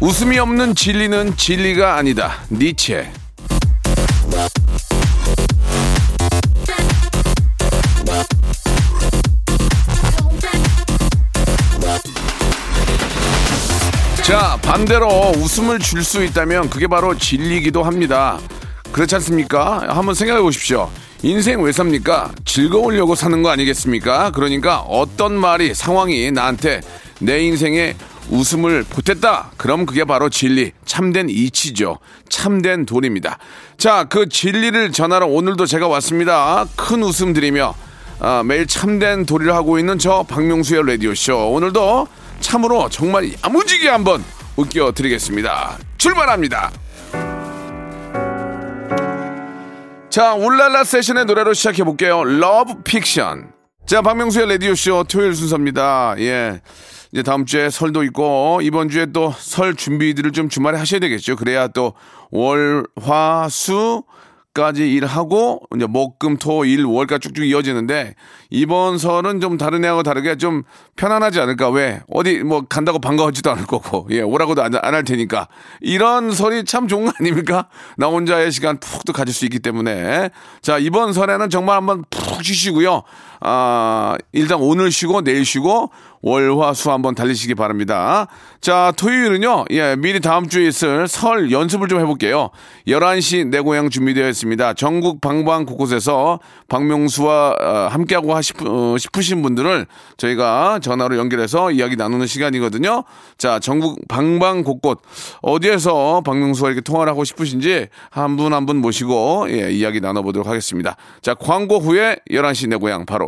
웃음이 없는 진리는 진리가 아니다 니체 자, 반대로 웃음을 줄 수 있다면 그게 바로 진리기도 합니다. 그렇지 않습니까? 한번 생각해 보십시오. 인생 왜 삽니까? 즐거우려고 사는 거 아니겠습니까? 그러니까 어떤 말이, 상황이 나한테 내 인생에 웃음을 보탰다. 그럼 그게 바로 진리, 참된 이치죠. 참된 돈입니다. 자, 그 진리를 전하러 오늘도 제가 왔습니다. 큰 웃음 드리며 아, 매일 참된 도리를 하고 있는 저 박명수의 라디오쇼. 오늘도 참으로 정말 야무지게 한번 웃겨드리겠습니다. 출발합니다. 자, 울랄라 세션의 노래로 시작해볼게요. Love Fiction. 자, 박명수의 라디오쇼 토요일 순서입니다. 예. 이제 다음 주에 설도 있고, 이번 주에 또 설 준비들을 좀 주말에 하셔야 되겠죠. 그래야 또 월, 화, 수, 까지 일하고 이제 목금 토 일 월까 쭉쭉 이어지는데 이번 설은 좀 다른 애하고 다르게 좀 편안하지 않을까. 왜? 어디 뭐 간다고 반가워하지도 않을 거고. 예 오라고도 안 할 테니까. 이런 설이 참 좋은 거 아닙니까? 나 혼자의 시간 푹도 가질 수 있기 때문에. 자 이번 설에는 정말 한번 푹 쉬시고요 아 일단 오늘 쉬고 내일 쉬고 월화수 한번 달리시기 바랍니다. 자, 토요일은요, 예, 미리 다음 주에 있을 설 연습을 좀 해볼게요. 11시 내 고향 준비되어 있습니다. 전국 방방 곳곳에서 박명수와 어, 함께하고 어, 싶으 신 분들을 저희가 전화로 연결해서 이야기 나누는 시간이거든요. 자, 전국 방방 곳곳 어디에서 박명수와 이렇게 통화를 하고 싶으신지 한 분 한분 모시고 예, 이야기 나눠보도록 하겠습니다. 자, 광고 후에 11시 내 고향 바로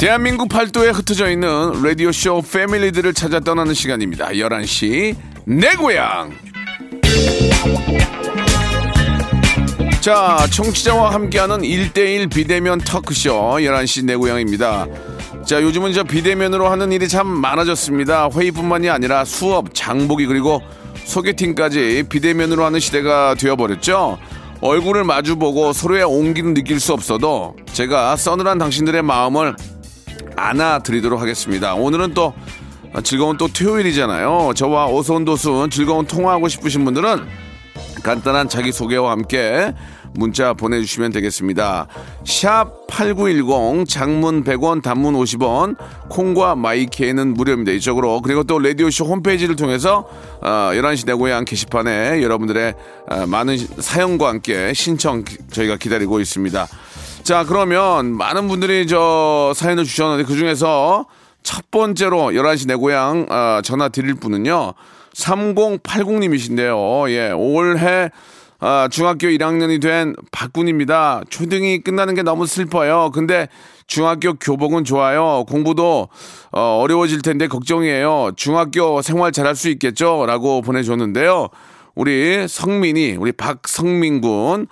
대한민국 팔도에 흩어져 있는 라디오쇼 패밀리들을 찾아 떠나는 시간입니다. 11시 내 고향. 자, 청취자와 함께하는 1대1 비대면 터크쇼 11시 내 고향입니다. 자, 요즘은 저 비대면으로 하는 일이 참 많아졌습니다. 회의뿐만이 아니라 수업, 장보기 그리고 소개팅까지 비대면으로 하는 시대가 되어버렸죠. 얼굴을 마주보고 서로의 온기는 느낄 수 없어도 제가 서늘한 당신들의 마음을 안아드리도록 하겠습니다. 오늘은 또 즐거운 또 토요일이잖아요. 저와 오손도순 즐거운 통화하고 싶으신 분들은 간단한 자기소개와 함께 문자 보내주시면 되겠습니다. 샵 8910 장문 100원 단문 50원 콩과 마이케이는 무료입니다. 이쪽으로 그리고 또 라디오쇼 홈페이지를 통해서 어, 11시 내 고향 게시판에 여러분들의 어, 많은 사연과 함께 신청 기- 저희가 기다리고 있습니다. 자 그러면 많은 분들이 저 사연을 주셨는데 그 중에서 첫 번째로 11시 내 고향 어, 전화 드릴 분은요 3080님이신데요 예 올해 아, 중학교 1학년이 된 박군입니다. 초등이 끝나는 게 너무 슬퍼요. 근데 중학교 교복은 좋아요. 공부도 어, 어려워질 텐데 걱정이에요. 중학교 생활 잘할 수 있겠죠? 라고 보내줬는데요. 우리 성민이, 우리 박성민 군.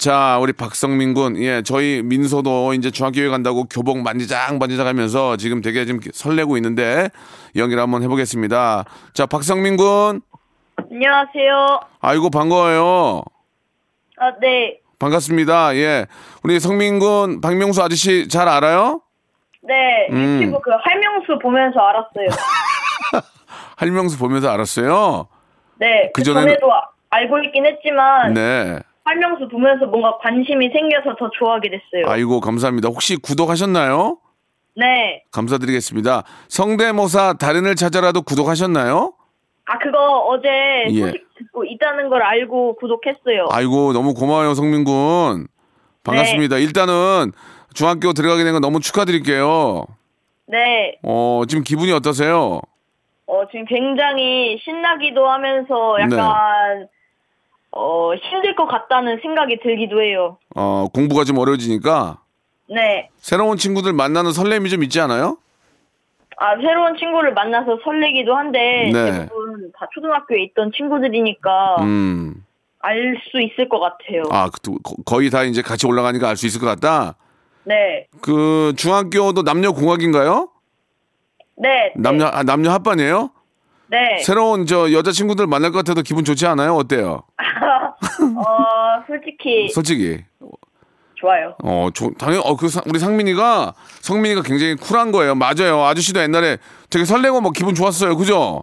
자, 우리 박성민 군. 예, 저희 민소도 이제 중학교에 간다고 교복 만지작 만지작 하면서 지금 되게 좀 설레고 있는데 연기를 한번 해보겠습니다. 자, 박성민 군. 안녕하세요. 아이고, 반가워요. 아, 네. 반갑습니다. 예. 우리 성민 군 박명수 아저씨 잘 알아요? 네. 음. 유튜브 그 할명수 보면서 알았어요. 할명수 보면서 알았어요. 네. 그 그전에는- 전에도 아- 알고 있긴 했지만 네. 할명수 보면서 뭔가 관심이 생겨서 더 좋아하게 됐어요. 아이고 감사합니다. 혹시 구독하셨나요? 네. 감사드리겠습니다. 성대모사 달인을 찾아라도 구독하셨나요? 아, 그거 어제 예. 소식 듣고 있다는 걸 알고 구독했어요. 아이고 너무 고마워요 성민군. 반갑습니다. 네. 일단은 중학교 들어가게 된 건 너무 축하드릴게요. 네. 어 지금 기분이 어떠세요? 어, 지금 굉장히 신나기도 하면서 네. 약간, 어, 힘들 것 같다는 생각이 들기도 해요. 어 공부가 좀 어려워지니까 네. 새로운 친구들 만나는 설렘이 좀 있지 않아요? 아, 새로운 친구를 만나서 설레기도 한데, 네. 대부분 다 초등학교에 있던 친구들이니까 음. 알 수 있을 것 같아요. 아, 그, 거의 다 이제 같이 올라가니까 알 수 있을 것 같다. 네. 그 중학교도 남녀 공학인가요? 네. 남녀 아, 남녀 합반이에요? 네. 새로운 저 여자 친구들 만날 것 같아도 기분 좋지 않아요? 어때요? 어, 솔직히 솔직히. 좋아요. 어, 조, 당연 어, 그 상- 우리 상민이가 성민이가 굉장히 쿨한 거예요. 맞아요. 아저씨도 옛날에 되게 설레고 뭐 기분 좋았어요. 그죠?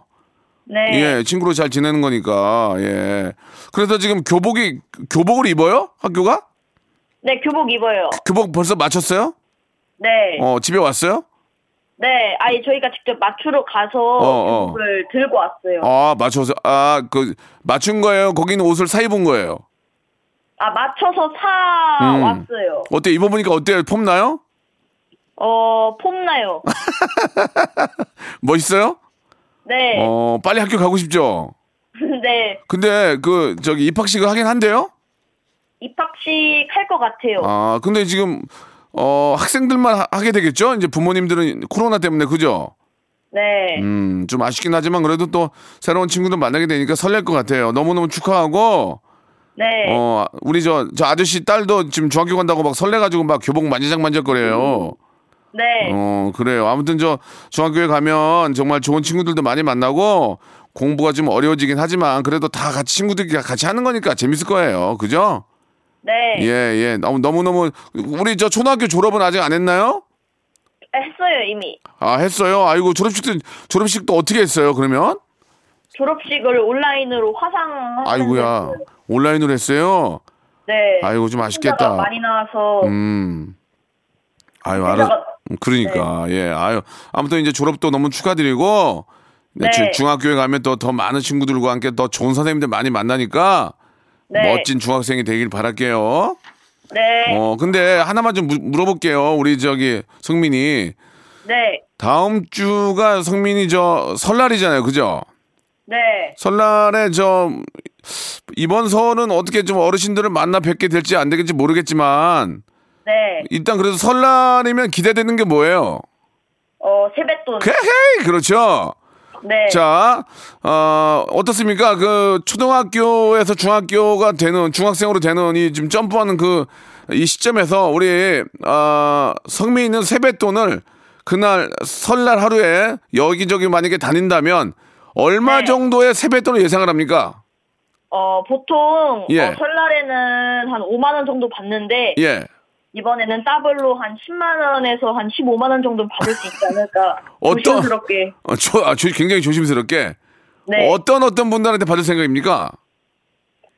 네. 예, 친구로 잘 지내는 거니까. 예. 그래서 지금 교복이 교복을 입어요? 학교가? 네, 교복 입어요. 교복 벌써 맞췄어요? 네. 어, 집에 왔어요? 네. 아니, 저희가 직접 맞추러 가서 어. 교복을 들고 왔어요. 아, 맞춰서 아, 그 맞춘 거예요. 거기는 옷을 사 입은 거예요. 아, 맞춰서 사 음. 왔어요. 어때 입어보니까 어때요? 폼나요? 어, 폼나요. 멋있어요? 네. 어, 빨리 학교 가고 싶죠. 네. 근데 그 저기 입학식을 하긴 한대요. 입학식 할 것 같아요. 아, 근데 지금 어, 학생들만 하- 하게 되겠죠? 이제 부모님들은 코로나 때문에 그죠? 네. 음, 좀 아쉽긴 하지만 그래도 또 새로운 친구들 만나게 되니까 설렐 것 같아요. 너무너무 축하하고 네. 어, 우리 저, 저 아저씨 딸도 지금 중학교 간다고 막 설레가지고 막 교복 만지작만지작거려요. 네. 어, 그래요. 아무튼 저 중학교에 가면 정말 좋은 친구들도 많이 만나고 공부가 좀 어려워지긴 하지만 그래도 다 같이 친구들끼리 같이 하는 거니까 재밌을 거예요. 그죠? 네. 예, 예. 너무, 너무너무, 우리 저 초등학교 졸업은 아직 안 했나요? 했어요, 이미. 아, 했어요? 아이고, 졸업식도, 졸업식도 어떻게 했어요, 그러면? 졸업식을 온라인으로 화상 아이고야. 온라인으로 했어요? 네. 아이고, 좀 아쉽겠다. 많이 나와서 음. 아유, 알아. 음, 그러니까, 예. 아유. 아무튼 이제 졸업도 너무 축하드리고, 네, 네. 주- 중학교에 가면 또 더 많은 친구들과 함께 더 좋은 선생님들 많이 만나니까 네. 멋진 중학생이 되길 바랄게요. 네. 어, 근데 하나만 좀 무- 물어볼게요. 우리 저기 성민이. 네. 다음 주가 성민이 저 설날이잖아요. 그죠? 네. 설날에 저 이번 설은 어떻게 좀 어르신들을 만나 뵙게 될지 안 되겠지 모르겠지만 네. 일단 그래도 설날이면 기대되는 게 뭐예요? 어, 세뱃돈. 헤헤이 그렇죠. 네. 자, 어, 어떻습니까? 그 초등학교에서 중학교가 되는 중학생으로 되는 이 지금 점프하는 그 이 시점에서 우리 어, 성민이는 세뱃돈을 그날 설날 하루에 여기저기 만약에 다닌다면 얼마 네. 정도의 세뱃돈을 예상을 합니까? 어, 보통 예. 어, 설날에는 한 5만 원 정도 받는데 예. 이번에는 더블로 한 10만 원에서 한 15만 원 정도 받을 수 있지 않을까 어떤- 조심스럽게. 어, 저, 아, 저 굉장히 조심스럽게 네. 어떤 어떤 분들한테 받을 생각입니까?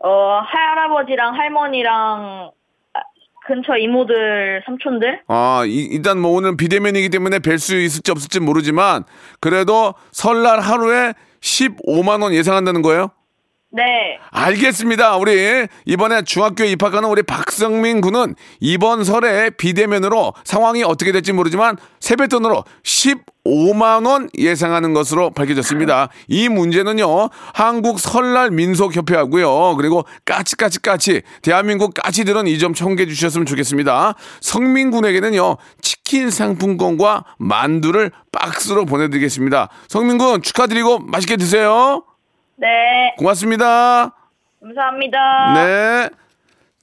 어, 할아버지랑 할머니랑 아, 근처 이모들, 삼촌들. 아, 이- 일단 뭐 오늘 비대면이기 때문에 뵐 수 있을지 없을지 모르지만 그래도 설날 하루에 15만 원 예상한다는 거예요? 네. 알겠습니다. 우리 이번에 중학교에 입학하는 우리 박성민 군은 이번 설에 비대면으로 상황이 어떻게 될지 모르지만 세뱃돈으로 15만 원 예상하는 것으로 밝혀졌습니다. 이 문제는요. 한국 설날 민속 협회하고요. 그리고 까치까치까치 대한민국 까치들은 이 점 청구해 주셨으면 좋겠습니다. 성민 군에게는요. 치킨 상품권과 만두를 박스로 보내 드리겠습니다. 성민 군 축하드리고 맛있게 드세요. 네. 고맙습니다. 감사합니다. 네.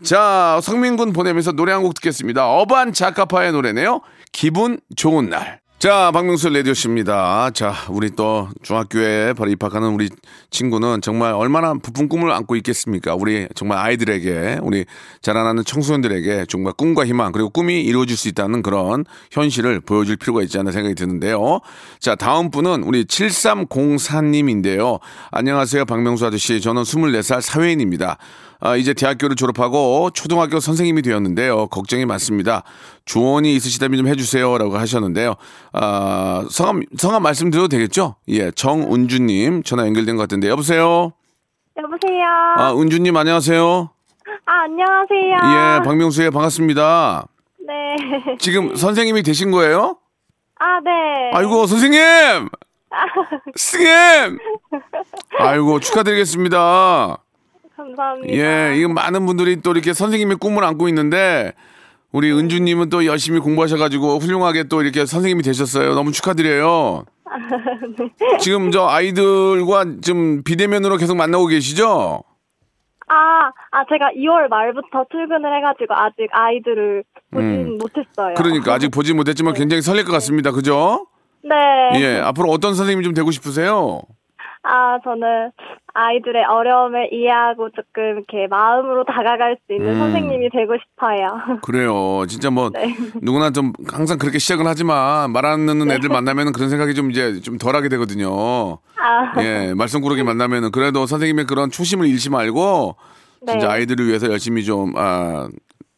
자, 성민군 보내면서 노래 한 곡 듣겠습니다. 어반 자카파의 노래네요. 기분 좋은 날. 자, 박명수 레디오 씨입니다. 자, 우리 또 중학교에 바로 입학하는 우리 친구는 정말 얼마나 부푼 꿈을 안고 있겠습니까? 우리 정말 아이들에게, 우리 자라나는 청소년들에게 정말 꿈과 희망, 그리고 꿈이 이루어질 수 있다는 그런 현실을 보여줄 필요가 있지 않나 생각이 드는데요. 자, 다음 분은 우리 7304님인데요. 안녕하세요, 박명수 아저씨. 저는 24살 사회인입니다. 아, 이제 대학교를 졸업하고 초등학교 선생님이 되었는데요. 걱정이 많습니다. 조언이 있으시다면 좀 해주세요라고 하셨는데요. 아, 성함 성함 말씀드려도 되겠죠? 예, 정은주님 전화 연결된 것 같은데 여보세요. 여보세요. 아, 은주님 안녕하세요. 아, 안녕하세요. 예, 박명수예 반갑습니다. 네. 지금 선생님이 되신 거예요? 아, 네. 아이고 선생님, 선생님. 아이고 축하드리겠습니다. 감사합니다. 예, 이거 많은 분들이 또 이렇게 선생님의 꿈을 안고 있는데 우리 은주님은 또 열심히 공부하셔가지고 훌륭하게 또 이렇게 선생님이 되셨어요. 너무 축하드려요. 지금 저 아이들과 좀 비대면으로 계속 만나고 계시죠? 아, 아, 제가 2월 말부터 출근을 해가지고 아직 아이들을 보진 못했어요. 음. 그러니까 아직 보지 못했지만 굉장히 설렐 것 같습니다. 그죠? 네. 예, 앞으로 어떤 선생님이 좀 되고 싶으세요? 아, 저는 아이들의 어려움을 이해하고 조금 이렇게 마음으로 다가갈 수 있는 음. 선생님이 되고 싶어요. 그래요. 진짜 뭐 네. 누구나 좀 항상 그렇게 시작을 하지만 말 안 듣는 애들 만나면 그런 생각이 좀 이제 좀 덜하게 되거든요. 아, 예, 말썽 꾸러기 만나면은 그래도 선생님의 그런 초심을 잃지 말고 진짜 네. 아이들을 위해서 열심히 좀 아,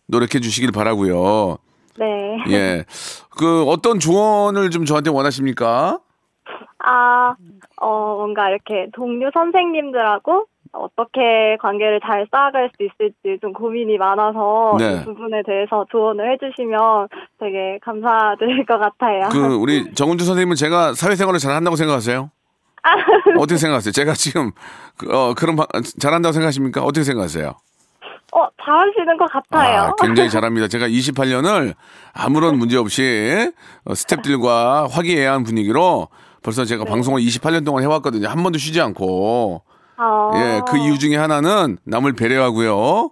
노력해 주시길 바라고요. 네. 예, 그 어떤 조언을 좀 저한테 원하십니까? 아, 어, 뭔가 이렇게 동료 선생님들하고 어떻게 관계를 잘 쌓아갈 수 있을지 좀 고민이 많아서 네. 이 부분에 대해서 조언을 해주시면 되게 감사드릴 것 같아요. 그 우리 정은주 선생님은 제가 사회생활을 잘 한다고 생각하세요? 어떻게 생각하세요? 제가 지금 그, 어, 그런 바- 잘한다고 생각하십니까? 어떻게 생각하세요? 어, 잘하시는 것 같아요. 아, 굉장히 잘합니다. 제가 28년을 아무런 문제 없이 어, 스탭들과 화기애애한 분위기로 벌써 제가 방송을 28년 동안 해왔거든요. 한 번도 쉬지 않고. 어, 예, 그 이유 중에 하나는 남을 배려하고요.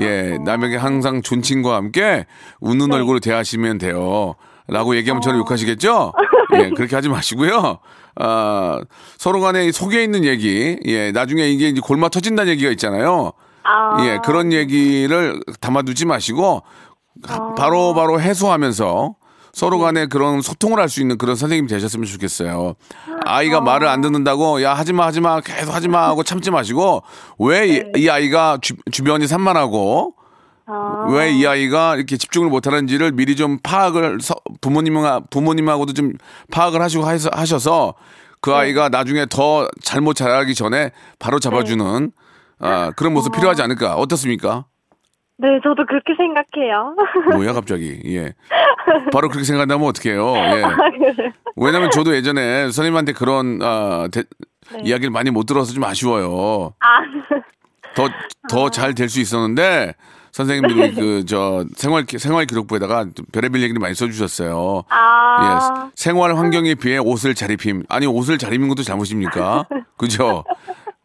예, 남에게 항상 존칭과 함께 웃는 얼굴로 대하시면 돼요. 라고 얘기하면 저를 욕하시겠죠? 예, 그렇게 하지 마시고요. 아, 서로 간에 속에 있는 얘기, 예, 나중에 이게 이제 골마 터진다는 얘기가 있잖아요. 아, 예, 그런 얘기를 담아두지 마시고 바로 바로 해소하면서 서로 간에 그런 소통을 할 수 있는 그런 선생님이 되셨으면 좋겠어요. 아이가 말을 안 듣는다고 야 하지 마 하지 마 계속 하지 마 하고 참지 마시고 왜이 아이가 주, 주변이 산만하고 아, 왜이 아이가 이렇게 집중을 못하는지를 미리 좀 파악을 서- 부모님과 부모님하고도 좀 파악을 하시고 하셔- 하셔서 그 아이가 나중에 더 잘못 자라기 전에 바로 잡아주는 아, 그런 모습 필요하지 않을까? 어떻습니까? 네, 저도 그렇게 생각해요. 뭐야 갑자기 예 바로 그렇게 생각한다면 어떡해요 예 왜냐면 저도 예전에 선생님한테 그런 아, 대- 이야기를 많이 못 들어서 좀 아쉬워요 아, 더 더 잘 될 수 있었는데 선생님들이 그 저 생활 기- 생활 기록부에다가 좀 별의별 얘기를 많이 써주셨어요. 아, 예, 생활 환경에 비해 옷을 잘 입힘. 아니 옷을 잘 입는 것도 잘못입니까? 그죠?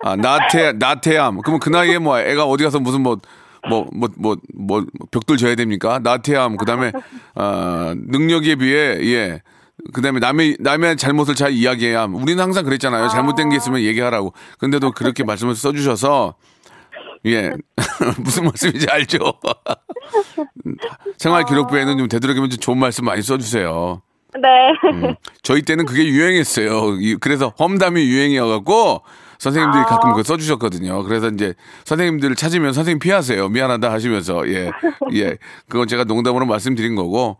아 나태 나태함. 그러면 그 나이에 뭐 애가 어디 가서 무슨 뭐 뭐 뭐 뭐 뭐 벽돌 져야 됩니까? 나태함. 그 다음에 아 능력에 비해 예. 그 다음에 남의 남의 잘못을 잘 이야기해야 함. 우리는 항상 그랬잖아요. 잘못된 게 있으면 얘기하라고. 근데도 그렇게 말씀을 써주셔서 예 무슨 말씀인지 알죠. 생활 기록부에는 좀 되도록이면 좀 좋은 말씀 많이 써주세요. 네. 저희 때는 그게 유행했어요. 이- 그래서 험담이 유행이어갖고 선생님들이 가끔 그거 써주셨거든요. 그래서 이제 선생님들을 찾으면 선생님 피하세요. 미안하다 하시면서 예, 예. 그건 제가 농담으로 말씀드린 거고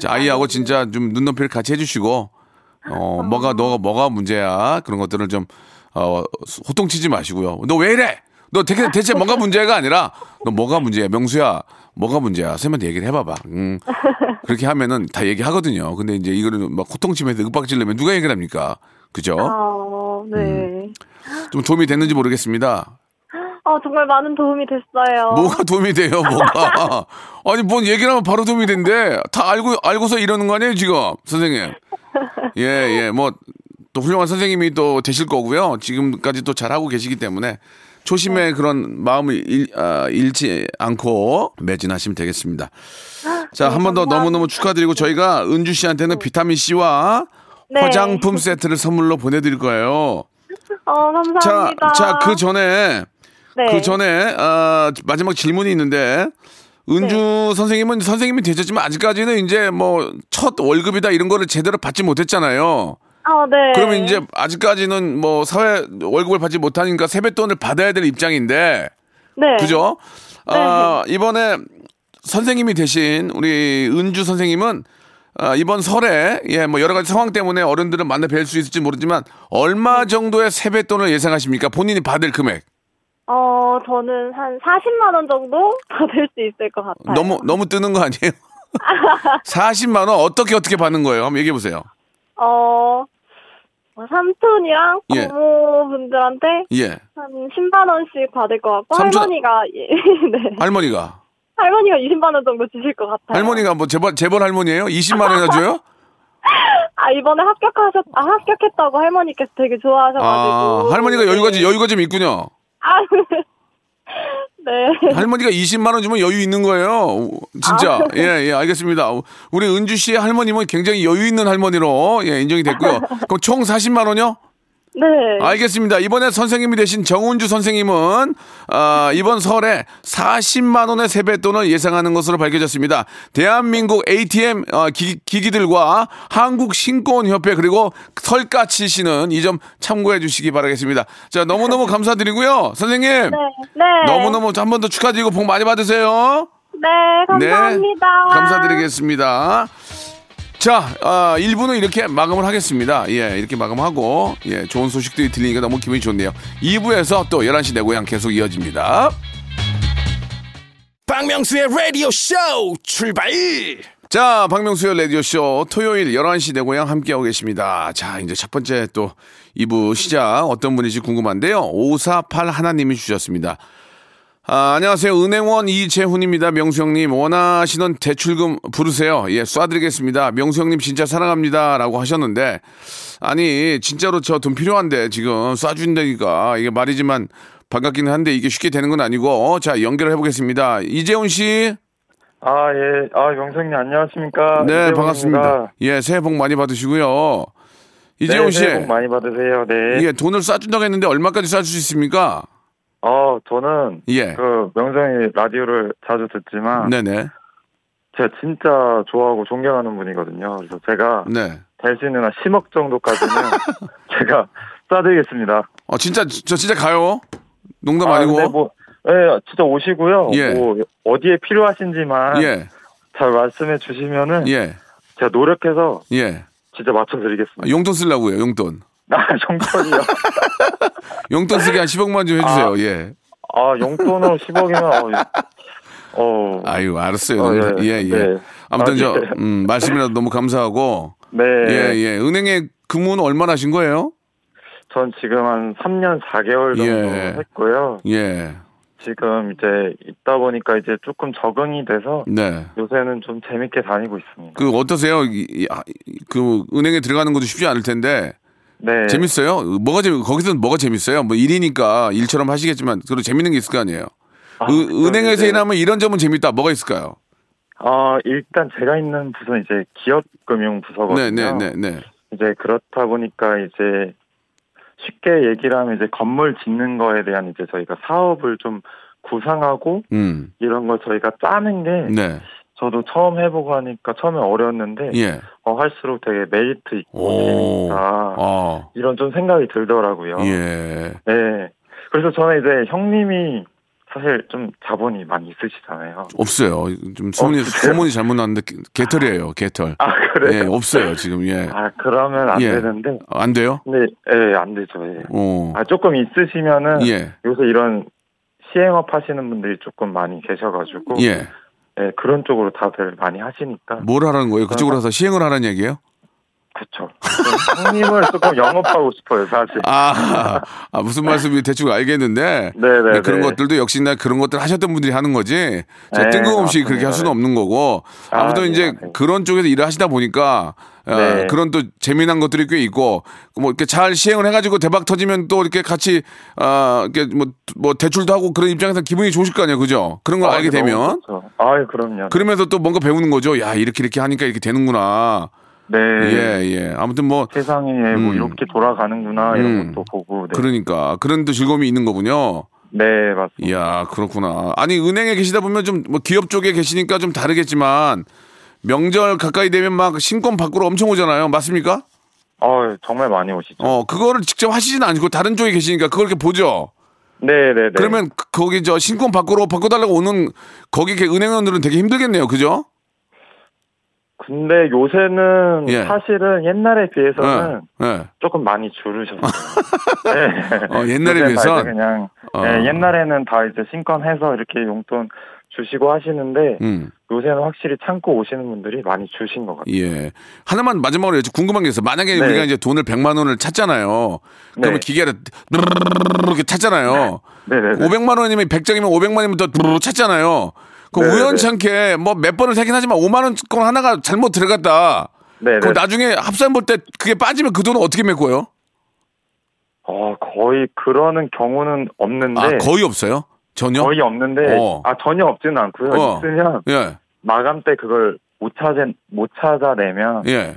자, 아이하고 진짜 좀 눈높이를 같이 해주시고 어 뭐가 너가 뭐가 문제야 그런 것들을 좀 어, 호통치지 마시고요. 너 왜 이래? 너 대체, 대체 뭐가 문제가 아니라 너 뭐가 문제야 명수야 뭐가 문제야 선생님한테 얘기를 해봐봐. 음. 그렇게 하면은 다 얘기하거든요. 근데 이제 이거는 막 호통치면서 윽박질 내면 누가 얘기를 합니까? 그죠? 어, 네. 음. 좀 도움이 됐는지 모르겠습니다. 어, 정말 많은 도움이 됐어요. 뭐가 도움이 돼요, 뭐가? 아니, 뭔 얘기를 하면 바로 도움이 된대. 다 알고, 알고서 이러는 거 아니에요, 지금? 선생님. 예, 예, 뭐, 또 훌륭한 선생님이 또 되실 거고요. 지금까지 또 잘하고 계시기 때문에 초심의 그런 마음을 잃, 아, 잃지 않고 매진하시면 되겠습니다. 자, 한 번 더 너무너무 축하드리고 저희가 은주 씨한테는 비타민C와 네. 화장품 세트를 선물로 보내드릴 거예요. 어, 자, 감사합니다. 자, 그 전에 네. 그 전에 아, 마지막 질문이 있는데 은주 네. 선생님은 선생님이 되셨지만 아직까지는 이제 뭐 첫 월급이다 이런 거를 제대로 받지 못했잖아요. 어, 네. 그러면 이제 아직까지는 뭐 사회 월급을 받지 못하니까 세뱃돈을 받아야 될 입장인데 네. 그죠? 아, 이번에 선생님이 되신 우리 은주 선생님은 아, 이번 설에 예, 뭐 여러 가지 상황 때문에 어른들을 만나 뵐 수 있을지 모르지만 얼마 정도의 세뱃돈을 예상하십니까? 본인이 받을 금액. 어, 저는 한 40만 원 정도 받을 수 있을 것 같아요. 너무 너무 뜨는 거 아니에요? 40만 원 어떻게 어떻게 받는 거예요? 한번 얘기해 보세요. 어, 뭐 삼촌이랑 예. 고모분들한테 예. 한 10만 원씩 받을 것 같고 삼촌- 할머니가 예, 네. 할머니가 할머니가 20만 원 정도 주실 것 같아요. 할머니가 뭐 재벌 재벌 할머니예요? 20만 원이나 줘요? 아 이번에 합격하셨 아 합격했다고 할머니께서 되게 좋아하셔가지고 아, 할머니가 여유가 좀- 여유가 좀 있군요. 아, 네. 할머니가 20만 원 주면 여유 있는 거예요. 진짜. 아. 예, 예, 알겠습니다. 우리 은주 씨의 할머님은 굉장히 여유 있는 할머니로 예, 인정이 됐고요. 그럼 총 40만 원요? 네. 알겠습니다. 이번에 선생님이 되신 정은주 선생님은 아, 이번 설에 40만 원의 세뱃돈을 예상하는 것으로 밝혀졌습니다. 대한민국 ATM 어, 기, 기들과 한국신권협회 그리고 설까 치시는 이 점 참고해 주시기 바라겠습니다. 자, 너무너무 감사드리고요. 선생님. 네. 네. 너무너무 한 번 더 축하드리고 복 많이 받으세요. 네, 감사합니다. 네, 감사드리겠습니다. 자, 아, 1부는 이렇게 마감을 하겠습니다. 예, 이렇게 마감하고, 예, 좋은 소식들이 들리니까 너무 기분이 좋네요. 2부에서 또 11시 내 고향 계속 이어집니다. 박명수의 라디오 쇼 출발 자, 박명수의 라디오쇼 토요일 11시 내 고향 함께하고 계십니다. 자, 이제 첫 번째 또 2부 시작 어떤 분인지 궁금한데요. 548 하나님이 주셨습니다. 아, 안녕하세요. 은행원 이재훈입니다. 명수 형님, 원하시는 대출금 부르세요. 예, 쏴드리겠습니다. 명수 형님 진짜 사랑합니다. 라고 하셨는데, 아니, 진짜로 저 돈 필요한데, 지금 쏴준다니까. 이게 말이지만, 반갑기는 한데, 이게 쉽게 되는 건 아니고, 어, 자, 연결을 해보겠습니다. 이재훈 씨. 아, 예. 아, 명성님 안녕하십니까? 네, 이재훈입니다. 반갑습니다. 예, 새해 복 많이 받으시고요. 이재훈 네, 씨. 새해 복 많이 받으세요. 네. 예, 돈을 쏴준다고 했는데, 얼마까지 쏴줄 수 있습니까? 어, 저는 예. 그 명성이 라디오를 자주 듣지만 네네. 제가 진짜 좋아하고 존경하는 분이거든요. 그래서 제가 네. 될수 있는 한 10억 정도까지는 제가 쏴드리겠습니다. 어, 진짜, 저 진짜 가요. 농담 아. 근데 뭐, 예, 진짜 오시고요. 예. 뭐 어디에 필요하신지만 예, 잘 말씀해 주시면은 예, 제가 노력해서 예. 진짜 맞춰드리겠습니다. 용돈 쓰려고요, 용돈. 아, 용돈이요. 용돈 쓰게 한 10억만 좀 해주세요, 아. 예. 아, 용돈으로 10억이면 어, 어 아유, 알았어요. 어, 예, 예, 예. 네. 아무튼 아, 저, 네. 음, 말씀이라도 너무 감사하고. 네. 예, 예. 은행에 근무는 얼마나 하신 거예요? 전 지금 한 3년 4개월 정도 예. 했고요. 예. 지금 이제 있다 보니까 이제 조금 적응이 돼서 네. 요새는 좀 재밌게 다니고 있습니다. 그, 어떠세요? 아, 그, 은행에 들어가는 것도 쉽지 않을 텐데. 네. 재밌어요? 뭐가 재밌, 거기서는 뭐가 재밌어요? 뭐 일이니까 일처럼 하시겠지만, 그래도 재밌는 게 있을 거 아니에요? 아, 은- 그럼 은행에서 이제, 일하면 이런 점은 재밌다. 뭐가 있을까요? 어, 일단 제가 있는 부서는 이제 기업금융부서거든요. 네, 네, 네, 네. 이제 그렇다 보니까 이제 쉽게 얘기를 하면 이제 건물 짓는 거에 대한 이제 저희가 사업을 좀 구상하고 음, 이런 걸 저희가 짜는 게 네. 저도 처음 해보고 하니까 처음에 어려웠는데 예. 어, 할수록 되게 메리트 있고 오. 재밌다 어. 이런 좀 생각이 들더라고요. 예. 네. 그래서 저는 이제 형님이 사실 좀 자본이 많이 있으시잖아요. 없어요. 좀 소문이 없으세요? 소문이 잘못 났는데 개- 개털이에요. 개털. 아 예, 그래요? 없어요 지금. 예. 아 그러면 안 예. 되는데 안 돼요? 근데 예안 되죠. 예. 어. 아 조금 있으시면은 예. 요새 이런 시행업 하시는 분들이 조금 많이 계셔가지고 예. 예, 그런 쪽으로 다들 많이 하시니까 뭘 하라는 거예요? 그쪽으로 가서 시행을 하라는 얘기예요? 그쵸. 형님을 조금 영업하고 싶어요 사실. 아, 아, 무슨 말씀인지 대충 알겠는데 네네. 네, 그런 것들도 역시나 그런 것들 하셨던 분들이 하는 거지. 네, 뜬금없이 맞습니다. 그렇게 할 수는 없는 거고. 아, 아무튼 네, 이제 맞아요. 그런 쪽에서 일을 하시다 보니까 어, 네. 그런 또 재미난 것들이 꽤 있고 뭐 이렇게 잘 시행을 해가지고 대박 터지면 또 이렇게 같이 아 이렇게 뭐, 뭐 대출도 하고 그런 입장에서 기분이 좋으실 거 아니에요, 그죠? 그런 걸 알게 되면 아 그럼요. 그러면서 또 뭔가 배우는 거죠. 야 이렇게 이렇게 하니까 이렇게 되는구나. 네. 예 예. 아무튼 뭐 세상이 뭐 음. 이렇게 돌아가는구나 이런 음. 것도 보고. 네. 그러니까 그런 또 즐거움이 있는 거군요. 네 맞습니다. 이야 그렇구나. 아니 은행에 계시다 보면 좀 뭐 기업 쪽에 계시니까 좀 다르겠지만 명절 가까이 되면 막 신권 밖으로 엄청 오잖아요. 맞습니까? 어 정말 많이 오시죠. 어 그거를 직접 하시진 않고 다른 쪽에 계시니까 그걸 이렇게 보죠. 네 네 네. 그러면 그- 거기 저 신권 밖으로 바꿔달라고 오는 거기 은행원들은 되게 힘들겠네요. 그죠? 근데 요새는 예. 사실은 옛날에 비해서는 예. 예. 조금 많이 줄으셨어요. 네. 어, 옛날에 비해서? 그냥 어. 네, 옛날에는 다 이제 신권해서 이렇게 용돈 주시고 하시는데 음. 요새는 확실히 참고 오시는 분들이 많이 주신 것 같아요. 예. 하나만 마지막으로 궁금한 게 있어. 만약에 네. 우리가 이제 돈을 100만 원을 찾잖아요. 그러면 네. 기계를 이렇게 찾잖아요. 네 네 네. 500만 원이면 100장이면 500만 원이면 또 찾잖아요. 그 네네네. 우연찮게 뭐 몇 번을 세긴 하지만 5만 원권 하나가 잘못 들어갔다. 네네. 그럼 나중에 합산 볼 때 그게 빠지면 그 돈은 어떻게 메꿔요? 어, 거의 그러는 경우는 없는데 아, 거의 없어요? 전혀? 네. 거의 없는데 어. 아 전혀 없지는 않고요. 어. 있으면 예. 마감 때 그걸 못 찾아 못 찾아내면 예.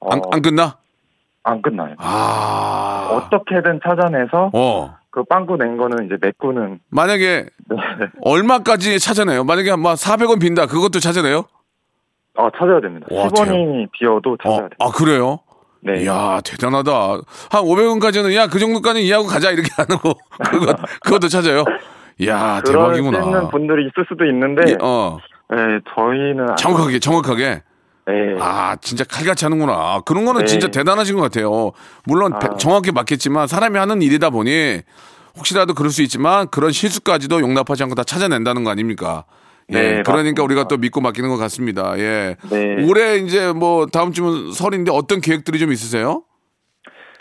어, 안, 안 끝나? 안 끝나요. 아. 어떻게든 찾아내서 어. 그 빵꾸 낸 거는 이제 메꾸는 만약에 네. 얼마까지 찾아내요? 만약에 뭐 400원 빈다. 그것도 찾아내요? 아 찾아야 됩니다. 와, 10원이 비어도 찾아야 어, 돼요. 아, 그래요? 네. 이야, 대단하다. 한 500원까지는, 야, 그 정도까지 이해하고 가자. 이렇게 하는 거. 그거, 그것도 찾아요? 이야, 대박이구나. 있는 분들이 있을 수도 있는데 예, 어, 네, 저희는 안- 정확하게, 정확하게. 네. 아, 진짜 칼같이 하는구나. 그런 거는 네. 진짜 대단하신 것 같아요. 물론 배- 아. 정확히 맞겠지만 사람이 하는 일이다 보니 혹시라도 그럴 수 있지만 그런 실수까지도 용납하지 않고 다 찾아낸다는 거 아닙니까? 예. 네, 그러니까 맞습니다. 우리가 또 믿고 맡기는 것 같습니다. 예. 네. 올해 이제 뭐 다음 주면 설인데 어떤 계획들이 좀 있으세요?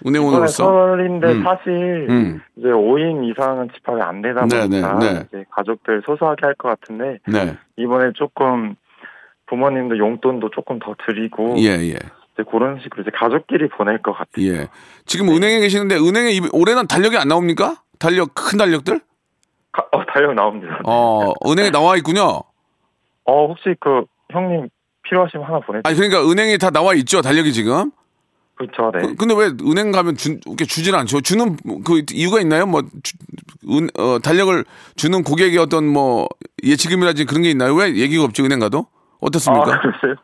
이번에 은행원으로서? 설인데 음. 사실 음. 이제 5인 이상은 집합이 안 되다 네, 보니까 네, 네. 이제 가족들 소소하게 할 것 같은데 네. 이번에 조금 부모님도 용돈도 조금 더 드리고 예, 예. 이제 그런 식으로 이제 가족끼리 보낼 것 같아요. 예. 지금 은행에 계시는데 은행에 이- 올해는 달력이 안 나옵니까? 달력 큰 달력들? 가- 어, 달력 나옵니다. 어, 은행에 나와 있군요. 어, 혹시 그 형님 필요하시면 하나 보내. 아니 그러니까 은행에 다 나와 있죠 달력이 지금. 그렇죠, 네. 그- 근데 왜 은행 가면 주, 이렇게 주질 않죠? 주는 그 이유가 있나요? 뭐 주, 은, 어, 달력을 주는 고객의 어떤 뭐 예치금이라든지 그런 게 있나요? 왜 얘기가 없지 은행 가도? 어떻습니까? 아, 글쎄요.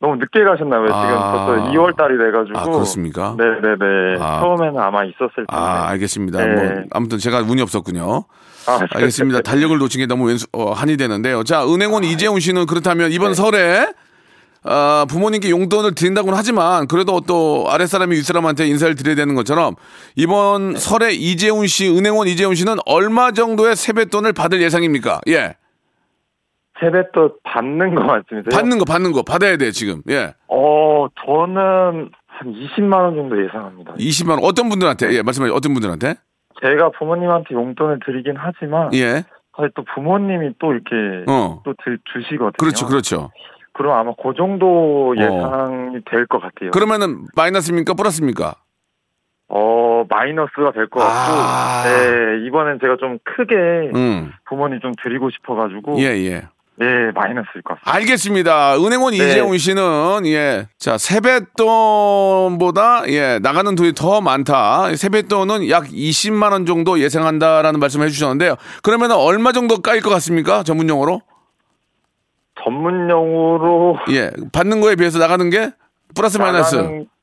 너무 늦게 가셨나요? 지금 아. 벌써 2월 달이 돼가지고. 아, 그렇습니까? 네네네. 아. 처음에는 아마 있었을 텐데. 아, 알겠습니다. 네. 뭐 아무튼 제가 운이 없었군요. 아, 알겠습니다. 달력을 놓친 게 너무 왼수, 어, 한이 되는데요. 자, 은행원 이재훈 씨는 그렇다면 이번 네. 설에 아, 부모님께 용돈을 드린다고는 하지만 그래도 또 아랫사람이 윗사람한테 인사를 드려야 되는 것처럼 이번 네. 설에 이재훈 씨, 은행원 이재훈 씨는 얼마 정도의 세뱃돈을 받을 예상입니까? 예. 세뱃돈 받는 거 맞습니다. 받는 거, 받는 거. 받아야 돼, 지금. 예. 어, 저는 한 20만 원 정도 예상합니다. 20만 원. 어떤 분들한테? 예, 말씀하세요. 어떤 분들한테? 제가 부모님한테 용돈을 드리긴 하지만 예. 사실 또 부모님이 또 이렇게 어. 또 들, 주시거든요. 그렇죠, 그렇죠. 그럼 아마 그 정도 예상이 될것 같아요. 그러면은 마이너스입니까? 플러스입니까? 어 마이너스가 될 것 같고, 아. 네 이번엔 제가 좀 크게 음. 부모님 좀 드리고 싶어가지고, 예, 예. 네 마이너스일 것 같습니다. 알겠습니다. 은행원 네. 이재훈 씨는 예, 자 세뱃돈보다 예 나가는 돈이 더 많다. 세뱃돈은 약 20만 원 정도 예상한다라는 말씀을 해주셨는데요. 그러면 얼마 정도 까일 것 같습니까? 전문 용어로? 전문 용어로 예, 받는 거에 비해서 나가는 게 플러스 마이너스. 나가는 그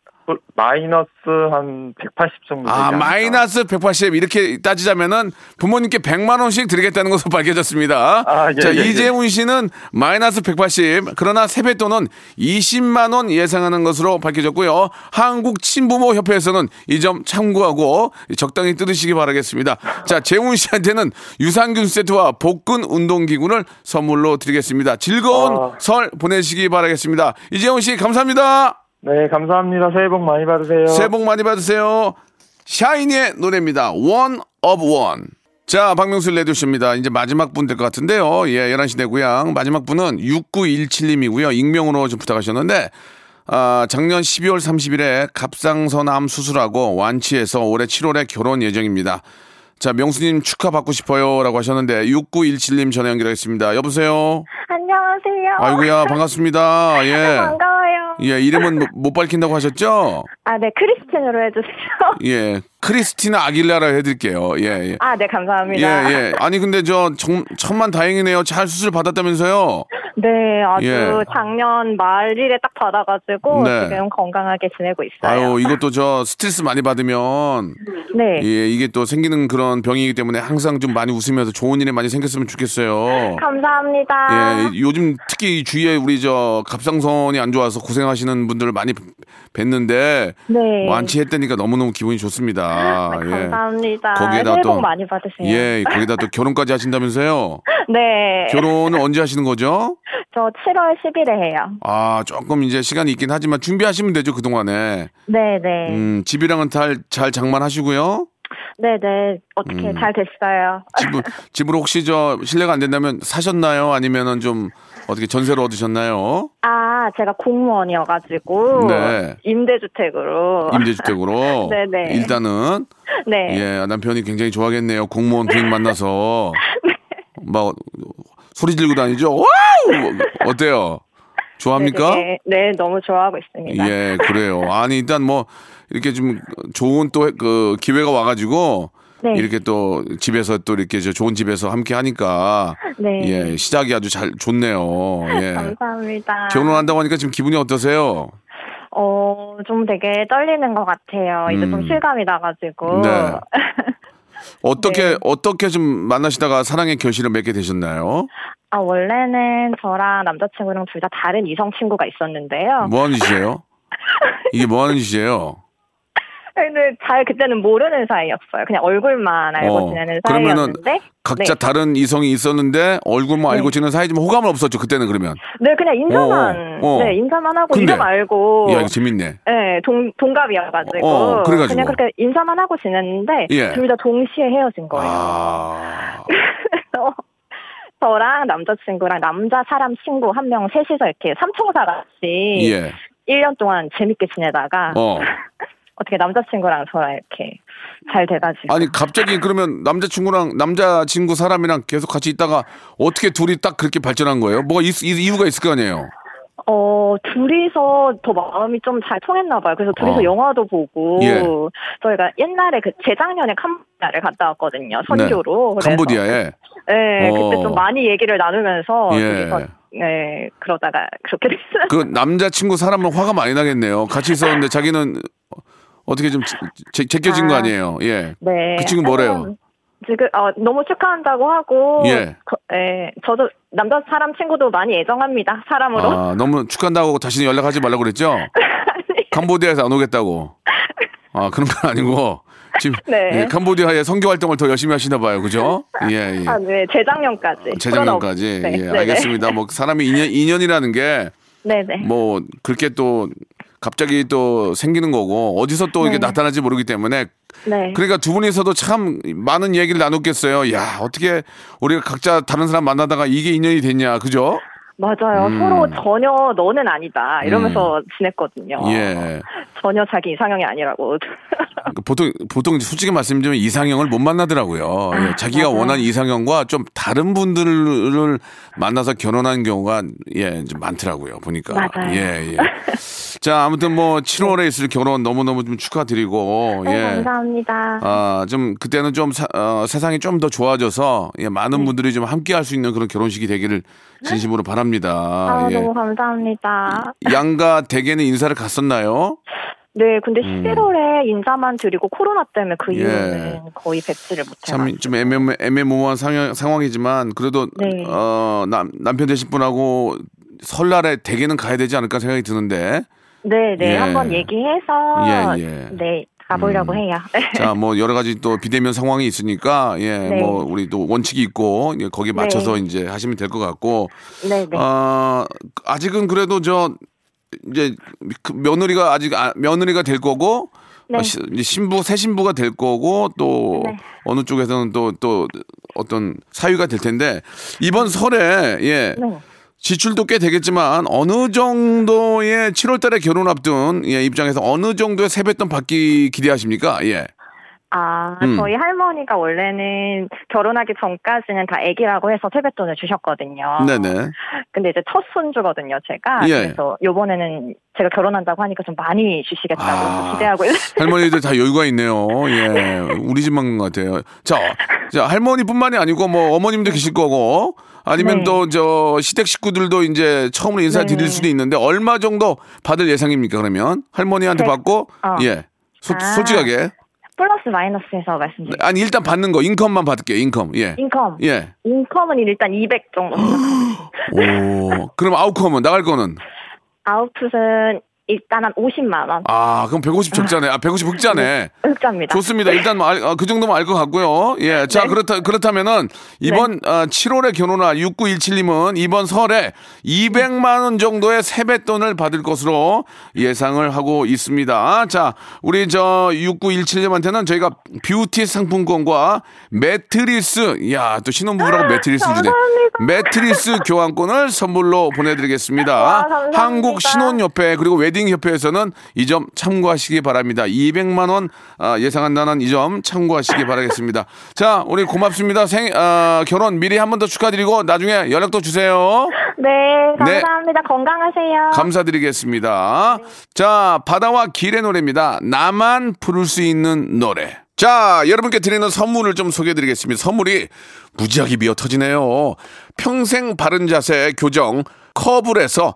마이너스 한 180 정도. 되지 아, 않을까. 마이너스 180 이렇게 따지자면은 부모님께 100만 원씩 드리겠다는 것으로 밝혀졌습니다. 아, 예, 자, 예, 예. 이재훈 씨는 마이너스 180 그러나 세뱃돈은 20만 원 예상하는 것으로 밝혀졌고요. 한국 친부모 협회에서는 이 점 참고하고 적당히 뜯으시기 바라겠습니다. 자, 재훈 씨한테는 유산균 세트와 복근 운동 기구를 선물로 드리겠습니다. 즐거운 아. 설 보내시기 바라겠습니다. 이재훈 씨 감사합니다. 네 감사합니다. 새해 복 많이 받으세요. 새해 복 많이 받으세요. 샤이니의 노래입니다. One of One. 자, 박명수 레디오쇼입니다. 이제 마지막 분 될 것 같은데요. 예, 11시 내 고향. 마지막 분은 6917님이고요. 익명으로 좀 부탁하셨는데, 아, 작년 12월 30일에 갑상선암 수술하고 완치해서 올해 7월에 결혼 예정입니다. 자, 명수님 축하받고 싶어요. 라고 하셨는데, 6917님 전화 연결하겠습니다. 여보세요? 안녕하세요. 아이고야, 반갑습니다. 예. 반가워요. 예, 이름은 못- 못 밝힌다고 하셨죠? 아, 네, 크리스틴으로 해주세요. 예. 크리스티나 아길레라 해드릴게요. 예, 예. 아, 네, 감사합니다. 예, 예. 아니, 근데 저, 정, 천만 다행이네요. 잘 수술 받았다면서요? 네, 아주 예. 작년 말일에 딱 받아가지고 네. 지금 건강하게 지내고 있어요. 아유, 이것도 저 스트레스 많이 받으면, 네. 예, 이게 또 생기는 그런 병이기 때문에 항상 좀 많이 웃으면서 좋은 일이 많이 생겼으면 좋겠어요. 감사합니다. 예, 요즘 특히 이 주위에 우리 저 갑상선이 안 좋아서 고생하시는 분들을 많이 뵀는데 네. 완치했다니까 너무너무 기분이 좋습니다. 예. 감사합니다. 거기에다 새해 또- 복 많이 받으세요. 예, 거기다 또 결혼까지 하신다면서요? 네. 결혼은 언제 하시는 거죠? 저 7월 10일에 해요. 아, 조금 이제 시간이 있긴 하지만 준비하시면 되죠, 그동안에. 네, 네. 음, 집이랑은 잘, 잘 장만하시고요. 네, 네. 어떻게 음. 잘 됐어요. 집을, 집을 혹시 저 실례가 안 된다면 사셨나요? 아니면은 좀 어떻게 전세로 얻으셨나요? 아, 제가 공무원이어가지고 네. 임대주택으로. 임대주택으로. 네네. 일단은 네. 예, 남편이 굉장히 좋아하겠네요. 공무원 부인 만나서 막 소리 지르고 다니죠. 와우! 어때요? 좋아합니까? 네, 네, 네, 너무 좋아하고 있습니다. 예, 그래요. 아니 일단 뭐 이렇게 좀 좋은 또 그 기회가 와가지고 네. 이렇게 또 집에서 또 이렇게 저 좋은 집에서 함께 하니까 네. 예 시작이 아주 잘 좋네요. 예. 감사합니다. 결혼한다고 하니까 지금 기분이 어떠세요? 어, 좀 되게 떨리는 것 같아요. 이제 좀 음. 실감이 나가지고. 네. 어떻게 네. 어떻게 좀 만나시다가 사랑의 결실을 맺게 되셨나요? 아, 원래는 저랑 남자친구랑 둘 다 다른 이성 친구가 있었는데요. 뭐 하는 짓이에요? 이게 뭐 하는 짓이에요? 근데 잘 그때는 모르는 사이였어요. 그냥 얼굴만 알고 어, 지내는 그러면은 사이였는데. 각자 네. 다른 이성이 있었는데 얼굴만 네. 알고 지는 사이지만 호감은 없었죠 그때는 그러면. 네, 그냥 인사만, 어, 어. 네, 인사만 하고 근데? 이름 알고. 야 이거 재밌네. 네, 동, 동갑이어가지고. 어, 그래가지고. 냥 그렇게 인사만 하고 지냈는데. 예. 둘다 동시에 헤어진 거예요. 아, 그래서 저랑 남자친구랑 남자 사람 친구 한 명 셋이서 이렇게 삼총사 같이. 예. 1년 동안 재밌게 지내다가. 어. 어떻게 남자친구랑 저랑 이렇게 잘 돼가지고. 아니 갑자기 그러면 남자친구랑 남자친구 사람이랑 계속 같이 있다가 어떻게 둘이 딱 그렇게 발전한 거예요? 뭐가 있- 이- 이유가 있을 거 아니에요? 어, 둘이서 더 마음이 좀 잘 통했나 봐요. 그래서 둘이서 어. 영화도 보고 예. 저희가 옛날에 그 재작년에 캄보디아를 갔다 왔거든요. 선교로. 네. 캄보디아에. 네, 어. 그때 좀 많이 얘기를 나누면서 예. 네, 그러다가 그렇게 됐어요. 그 남자친구 사람은 화가 많이 나겠네요. 같이 있었는데 자기는 어떻게 좀 제, 제껴진 거 아. 아니에요? 예. 네. 그 친구 뭐래요? 지금 어, 너무 축하한다고 하고 예. 거- 예, 저도 남자 사람 친구도 많이 애정합니다. 사람으로. 아, 너무 축한다고 다시는 연락하지 말라고 그랬죠? 캄보디아에서 안 오겠다고. 아, 그런 건 아니고. 지금 네. 예, 캄보디아의 선교 활동을 더 열심히 하시나 봐요. 그죠? 예, 예. 아, 네, 재작년까지. 재작년까지. 코로나 없- 네, 예, 네네. 알겠습니다. 뭐 사람이 인연, 인연이라는 게 네 네. 뭐 그렇게 또 갑자기 또 생기는 거고 어디서 또 이게 네. 나타날지 모르기 때문에 네. 그러니까 두 분이서도 참 많은 얘기를 나눴겠어요. 야, 어떻게 우리가 각자 다른 사람 만나다가 이게 인연이 됐냐. 그죠? 맞아요. 음. 서로 전혀 너는 아니다 이러면서 지냈거든요. 예. 전혀 자기 이상형이 아니라고. 그 보통 보통 솔직히 말씀드리면 이상형을 못 만나더라고요. 예, 자기가 아, 맞아요. 원하는 이상형과 좀 다른 분들을 만나서 결혼하는 경우가 예, 좀 많더라고요. 보니까. 맞아요. 예, 예. 자, 아무튼 뭐 7월에 있을 결혼 너무 너무 좀 축하드리고 네, 예. 감사합니다. 아, 좀 그때는 좀 사- 어, 세상이 좀 더 좋아져서 예, 많은 네. 분들이 좀 함께 할 수 있는 그런 결혼식이 되기를 진심으로 바랍니다. 아, 예. 너무 감사합니다. 양가 대개는 인사를 갔었나요? 네, 근데 음. 11월에 인사만 드리고 코로나 때문에 그 예. 이후로는 거의 뵙지를 참 못해요. 좀 애매, 애매모호한 상황, 상황이지만 그래도 네. 어, 남, 남편 되실 분하고 설날에 대개는 가야 되지 않을까 생각이 드는데 네, 네, 예. 한번 얘기해서 예, 예. 네 가보려고 음. 해요. 자 뭐 여러 가지 또 비대면 상황이 있으니까 예 네. 뭐 우리 또 원칙이 있고 예, 거기에 맞춰서 네. 이제 하시면 될 것 같고 네, 네. 어, 아직은 그래도 저 이제 그 며느리가 아직 아, 며느리가 될 거고 네. 어, 시- 신부 새 신부가 될 거고 또 네. 어느 쪽에서는 또또 어떤 사유가 될 텐데 이번 설에 예 네. 지출도 꽤 되겠지만 어느 정도의 7월달에 결혼 앞둔 예, 입장에서 어느 정도의 세뱃돈 받기 기대하십니까? 예. 아, 음. 저희 할머니가 원래는 결혼하기 전까지는 다 애기라고 해서 세뱃돈을 주셨거든요. 네네. 근데 이제 첫 손주거든요, 제가. 예. 그래서 요번에는 제가 결혼한다고 하니까 좀 많이 주시겠다고 아. 좀 기대하고. 할머니들 다 여유가 있네요. 예. 우리 집만 같아요. 자, 자, 할머니뿐만이 아니고 뭐 어머님도 계실 거고 아니면 네. 또저 시댁 식구들도 이제 처음으로 인사 드릴 네. 수도 있는데 얼마 정도 받을 예상입니까, 그러면? 할머니한테 제- 받고 어. 예. 소, 아. 솔직하게. 플러스 마이너스해서 말씀드릴게요. 아니, 일단 받는 거, 인컴만 받을게요, 인컴. 예. 인컴. 예. 인컴은 일단 200 정도. 오. 그럼 아웃컴은, 나갈 거는? 아웃풋은 일단 한 50만 원. 아, 그럼 150 적자네. 아, 150 흑자네. 흑자입니다. 좋습니다. 일단 뭐 알- 아, 그 정도면 알 것 같고요. 예. 자, 네. 그렇다, 그렇다면은 이번 아, 7월에 결혼할 6917님은 이번 설에 200만원 정도의 세뱃돈을 받을 것으로 예상을 하고 있습니다. 자, 우리 저 6917님한테는 저희가 뷰티 상품권과 매트리스, 야, 또 신혼부부라고 매트리스 주네. 매트리스 교환권을 선물로 보내드리겠습니다. 와. 한국 신혼협회 그리고 웨딩 협회에서는 이 점 참고하시기 바랍니다. 200만 원 아, 예상한다는 이 점 참고하시기 바라겠습니다. 자, 우리 고맙습니다. 생 아, 결혼 미리 한 번 더 축하드리고 나중에 연락도 주세요. 네, 감사합니다. 건강하세요. 감사드리겠습니다. 자, 바다와 길의 노래입니다. 나만 부를 수 있는 노래. 자, 여러분께 드리는 선물을 좀 소개해 드리겠습니다. 선물이 무지하게 미어 터지네요. 평생 바른 자세 교정 커블에서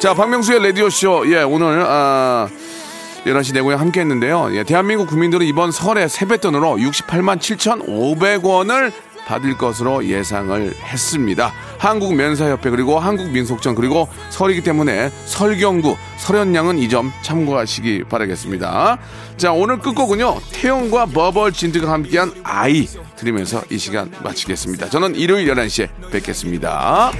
자, 박명수의 라디오쇼. 예, 오늘, 아, 11시 내고에 함께 했는데요. 예, 대한민국 국민들은 이번 설에 세뱃돈으로 68만 7,500원을 받을 것으로 예상을 했습니다. 한국면사협회 그리고 한국민속촌 그리고 설이기 때문에 설경구 설현양은 이 점 참고하시기 바라겠습니다. 자 오늘 끝곡은요 태영과 버벌 진드가 함께한 아이 들으면서 이 시간 마치겠습니다. 저는 일요일 11시에 뵙겠습니다.